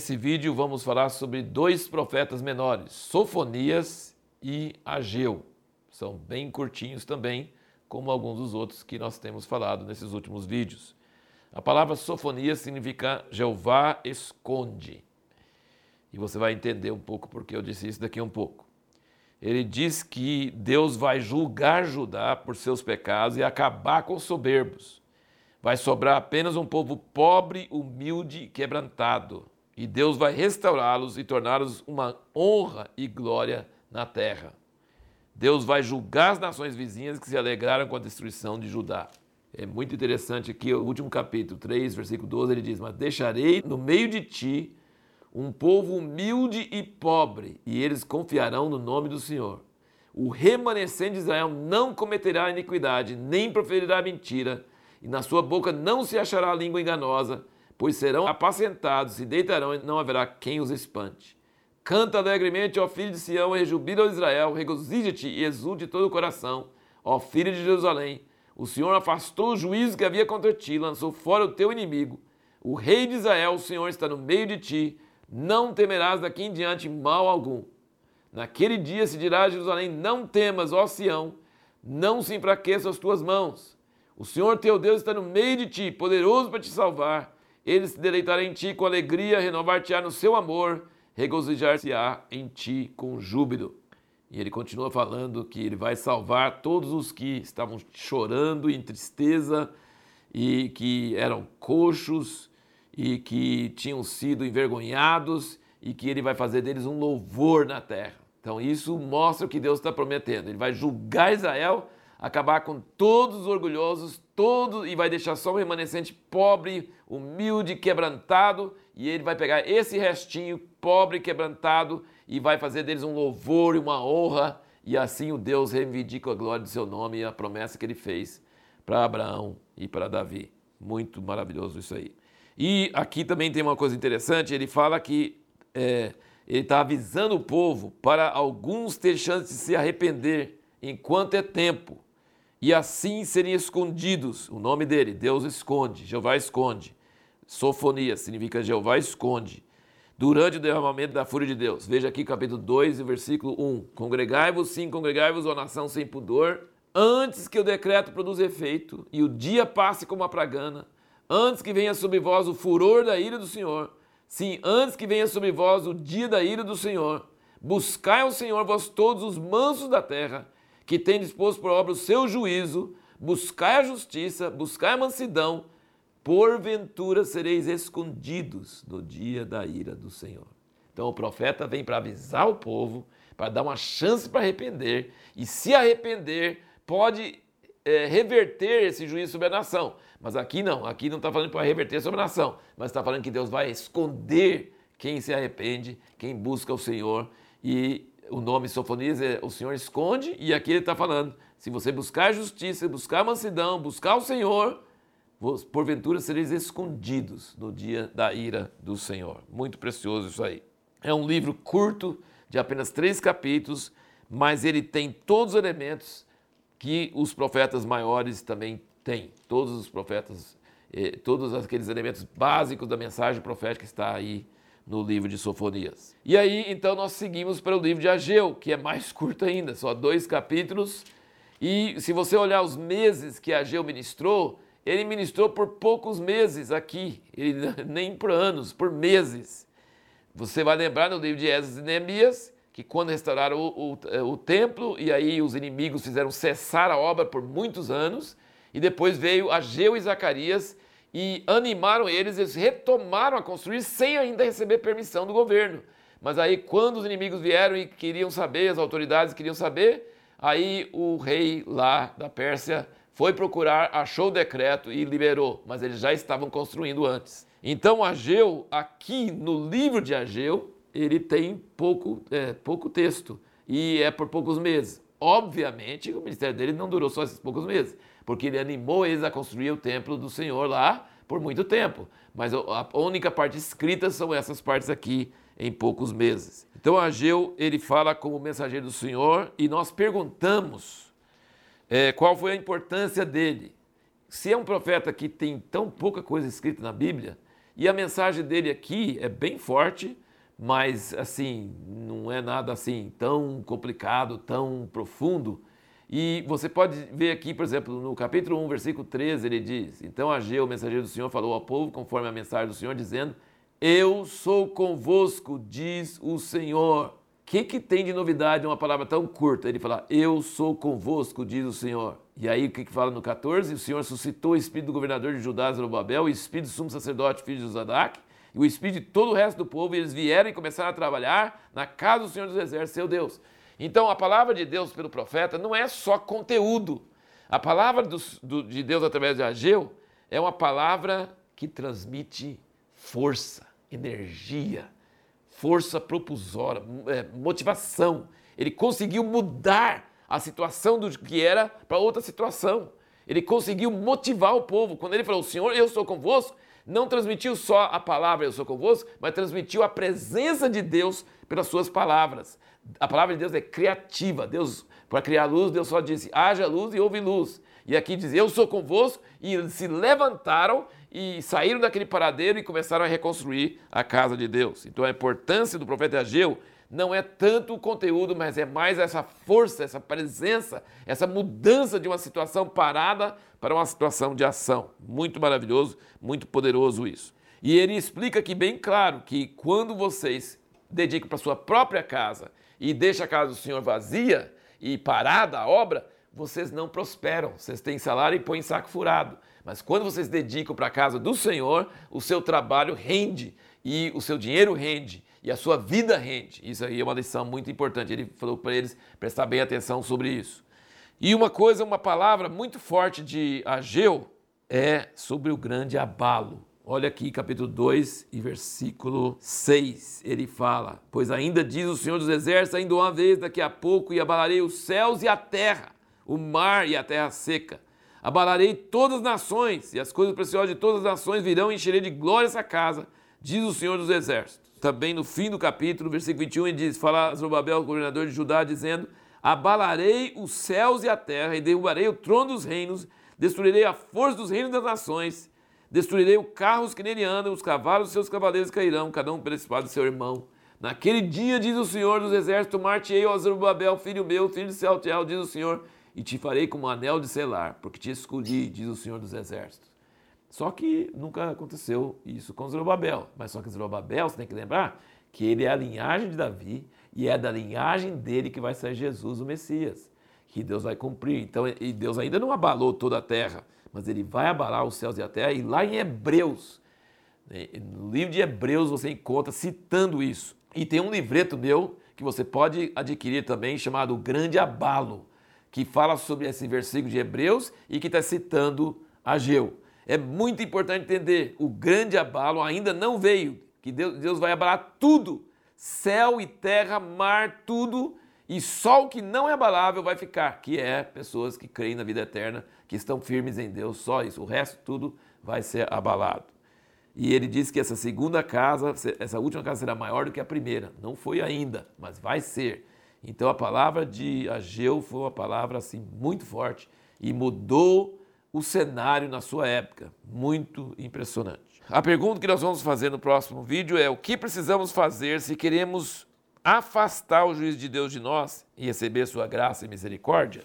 nesse vídeo vamos falar sobre dois profetas menores, Sofonias e Ageu. São bem curtinhos também, como alguns dos outros que nós temos falado nesses últimos vídeos. A palavra Sofonias significa Jeová esconde. E você vai entender um pouco porque eu disse isso daqui a um pouco. Ele diz que Deus vai julgar Judá por seus pecados e acabar com os soberbos. Vai sobrar apenas um povo pobre, humilde e quebrantado. E Deus vai restaurá-los e torná-los uma honra e glória na terra. Deus vai julgar as nações vizinhas que se alegraram com a destruição de Judá. É muito interessante aqui, o último capítulo 3, versículo 12, ele diz: Mas deixarei no meio de ti um povo humilde e pobre, e eles confiarão no nome do Senhor. O remanescente de Israel não cometerá iniquidade, nem proferirá mentira, e na sua boca não se achará língua enganosa, pois serão apacentados, se deitarão e não haverá quem os espante. Canta alegremente, ó filho de Sião, e rejubila, ó Israel, regozija-te e exulte todo o coração, ó filho de Jerusalém. O Senhor afastou o juízo que havia contra ti, lançou fora o teu inimigo. O rei de Israel, o Senhor, está no meio de ti, não temerás daqui em diante mal algum. Naquele dia se dirá a Jerusalém: Não temas, ó Sião, não se enfraqueçam as tuas mãos. O Senhor teu Deus está no meio de ti, poderoso para te salvar. Ele se deleitará em ti com alegria, renovar-te-á no seu amor, regozijar-se-á em ti com júbilo. E ele continua falando que ele vai salvar todos os que estavam chorando em tristeza e que eram coxos e que tinham sido envergonhados e que ele vai fazer deles um louvor na terra. Então isso mostra o que Deus está prometendo. Ele vai julgar Israel, acabar com todos os orgulhosos, todos e vai deixar só um remanescente pobre, humilde, quebrantado, e ele vai pegar esse restinho pobre, quebrantado e vai fazer deles um louvor e uma honra, e assim o Deus reivindica a glória do seu nome e a promessa que ele fez para Abraão e para Davi. Muito maravilhoso isso aí. E aqui também tem uma coisa interessante: ele fala que é, ele está avisando o povo para alguns ter chance de se arrepender enquanto é tempo, e assim serem escondidos. O nome dele, Deus esconde, Jeová esconde. Sofonia significa Jeová esconde. Durante o derramamento da fúria de Deus. Veja aqui capítulo 2, versículo 1. Congregai-vos, sim, congregai-vos, ó nação sem pudor, antes que o decreto produza efeito e o dia passe como a pragana antes que venha sobre vós o furor da ira do Senhor. Sim, antes que venha sobre vós o dia da ira do Senhor. Buscai ao Senhor vós todos os mansos da terra, que tem disposto por obra o seu juízo. Buscai a justiça, buscai a mansidão. Porventura sereis escondidos no dia da ira do Senhor. Então o profeta vem para avisar o povo, para dar uma chance para arrepender, e se arrepender, pode é, reverter esse juízo sobre a nação. Mas aqui não, aqui não está falando para reverter sobre a nação, mas está falando que Deus vai esconder quem se arrepende, quem busca o Senhor. E o nome Sofonias é o Senhor esconde, e aqui ele está falando: se você buscar justiça, buscar mansidão, buscar o Senhor, porventura sereis escondidos no dia da ira do Senhor. Muito precioso isso aí. É um livro curto, de apenas três capítulos, mas ele tem todos os elementos que os profetas maiores também têm. Todos os profetas, eh, todos aqueles elementos básicos da mensagem profética está aí no livro de Sofonias. E aí, então, nós seguimos para o livro de Ageu, que é mais curto ainda, só dois capítulos. E se você olhar os meses que Ageu ministrou, ele ministrou por poucos meses aqui, ele, nem por anos, por meses. Você vai lembrar no livro de Esdras e Neemias que quando restauraram o, o, o, templo, e aí os inimigos fizeram cessar a obra por muitos anos, e depois veio Ageu e Zacarias e animaram eles, eles retomaram a construir sem ainda receber permissão do governo. Mas aí, quando os inimigos vieram e queriam saber, as autoridades queriam saber, aí o rei lá da Pérsia foi procurar, achou o decreto e liberou, mas eles já estavam construindo antes. Então, Ageu, aqui no livro de Ageu, ele tem pouco, é, pouco texto e é por poucos meses. Obviamente, o ministério dele não durou só esses poucos meses, porque ele animou eles a construir o templo do Senhor lá por muito tempo. Mas a única parte escrita são essas partes aqui em poucos meses. Então Ageu ele fala como mensageiro do Senhor e nós perguntamos é, qual foi a importância dele. Se é um profeta que tem tão pouca coisa escrita na Bíblia, E a mensagem dele aqui é bem forte, mas assim, não é nada assim tão complicado, tão profundo. E você pode ver aqui, por exemplo, no capítulo 1, versículo 13, ele diz: Então Ageu, o mensageiro do Senhor, falou ao povo conforme a mensagem do Senhor, dizendo: Eu sou convosco, diz o Senhor. O que, que tem de novidade uma palavra tão curta? Ele fala: Eu sou convosco, diz o Senhor. E aí o que, que fala no 14? O Senhor suscitou o espírito do governador de Judá, Zerubabel, o espírito do sumo sacerdote, filho de Zadac, e o espírito de todo o resto do povo, e eles vieram e começaram a trabalhar na casa do Senhor dos Exércitos, seu Deus. Então a palavra de Deus pelo profeta não é só conteúdo. A palavra do, do, de Deus através de Ageu é uma palavra que transmite força, energia, força propulsória, é, motivação. Ele conseguiu mudar a situação do que era para outra situação. Ele conseguiu motivar o povo. Quando ele falou, Senhor, eu sou convosco, não transmitiu só a palavra eu sou convosco, mas transmitiu a presença de Deus pelas suas palavras. A palavra de Deus é criativa. Deus, para criar luz, Deus só disse: haja luz e houve luz. E aqui diz: Eu sou convosco. E eles se levantaram e saíram daquele paradeiro e começaram a reconstruir a casa de Deus. Então a importância do profeta Ageu não é tanto o conteúdo, mas é mais essa força, essa presença, essa mudança de uma situação parada para uma situação de ação. Muito maravilhoso, muito poderoso isso. E ele explica aqui bem claro que quando vocês dedicam para sua própria casa e deixam a casa do Senhor vazia e parada a obra, vocês não prosperam. Vocês têm salário e põem saco furado. Mas quando vocês dedicam para a casa do Senhor, o seu trabalho rende e o seu dinheiro rende e a sua vida rende. Isso aí é uma lição muito importante. Ele falou para eles prestar bem atenção sobre isso. E uma coisa, uma palavra muito forte de Ageu é sobre o grande abalo. Olha aqui, capítulo 2 e versículo 6. Ele fala: Pois ainda diz o Senhor dos Exércitos, ainda uma vez daqui a pouco, e abalarei os céus e a terra, o mar e a terra seca. Abalarei todas as nações, e as coisas preciosas de todas as nações virão e encherei de glória essa casa, diz o Senhor dos Exércitos também no fim do capítulo, versículo 21, ele diz: Fala Zorobabel, governador de Judá, dizendo: Abalarei os céus e a terra, e derrubarei o trono dos reinos, destruirei a força dos reinos das nações, destruirei os carros que nele andam, os cavalos dos seus cavaleiros cairão, cada um pela espada do seu irmão. Naquele dia, diz o Senhor dos exércitos, tomar-te-ei, ó Zorobabel, filho meu, filho de Sealtiel, diz o Senhor, e te farei como um anel de selar, porque te escolhi, diz o Senhor dos exércitos. Só que nunca aconteceu isso com Zorobabel. Mas só que Zorobabel, você tem que lembrar que ele é a linhagem de Davi e é da linhagem dele que vai sair Jesus, o Messias, que Deus vai cumprir. Então, e Deus ainda não abalou toda a terra, mas ele vai abalar os céus e a terra. E lá em Hebreus, né, no livro de Hebreus, você encontra citando isso. E tem um livreto meu que você pode adquirir também, chamado Grande Abalo, que fala sobre esse versículo de Hebreus e que está citando Ageu é muito importante entender: o grande abalo ainda não veio, que Deus, Deus vai abalar tudo, céu e terra, mar, tudo, e só o que não é abalável vai ficar, que é pessoas que creem na vida eterna, que estão firmes em Deus, só isso. O resto tudo vai ser abalado. E ele diz que essa segunda casa, essa última casa será maior do que a primeira. Não foi ainda, mas vai ser. Então a palavra de Ageu foi uma palavra assim muito forte e mudou o cenário na sua época. Muito impressionante. A pergunta que nós vamos fazer no próximo vídeo é: o que precisamos fazer se queremos afastar o juízo de Deus de nós e receber sua graça e misericórdia?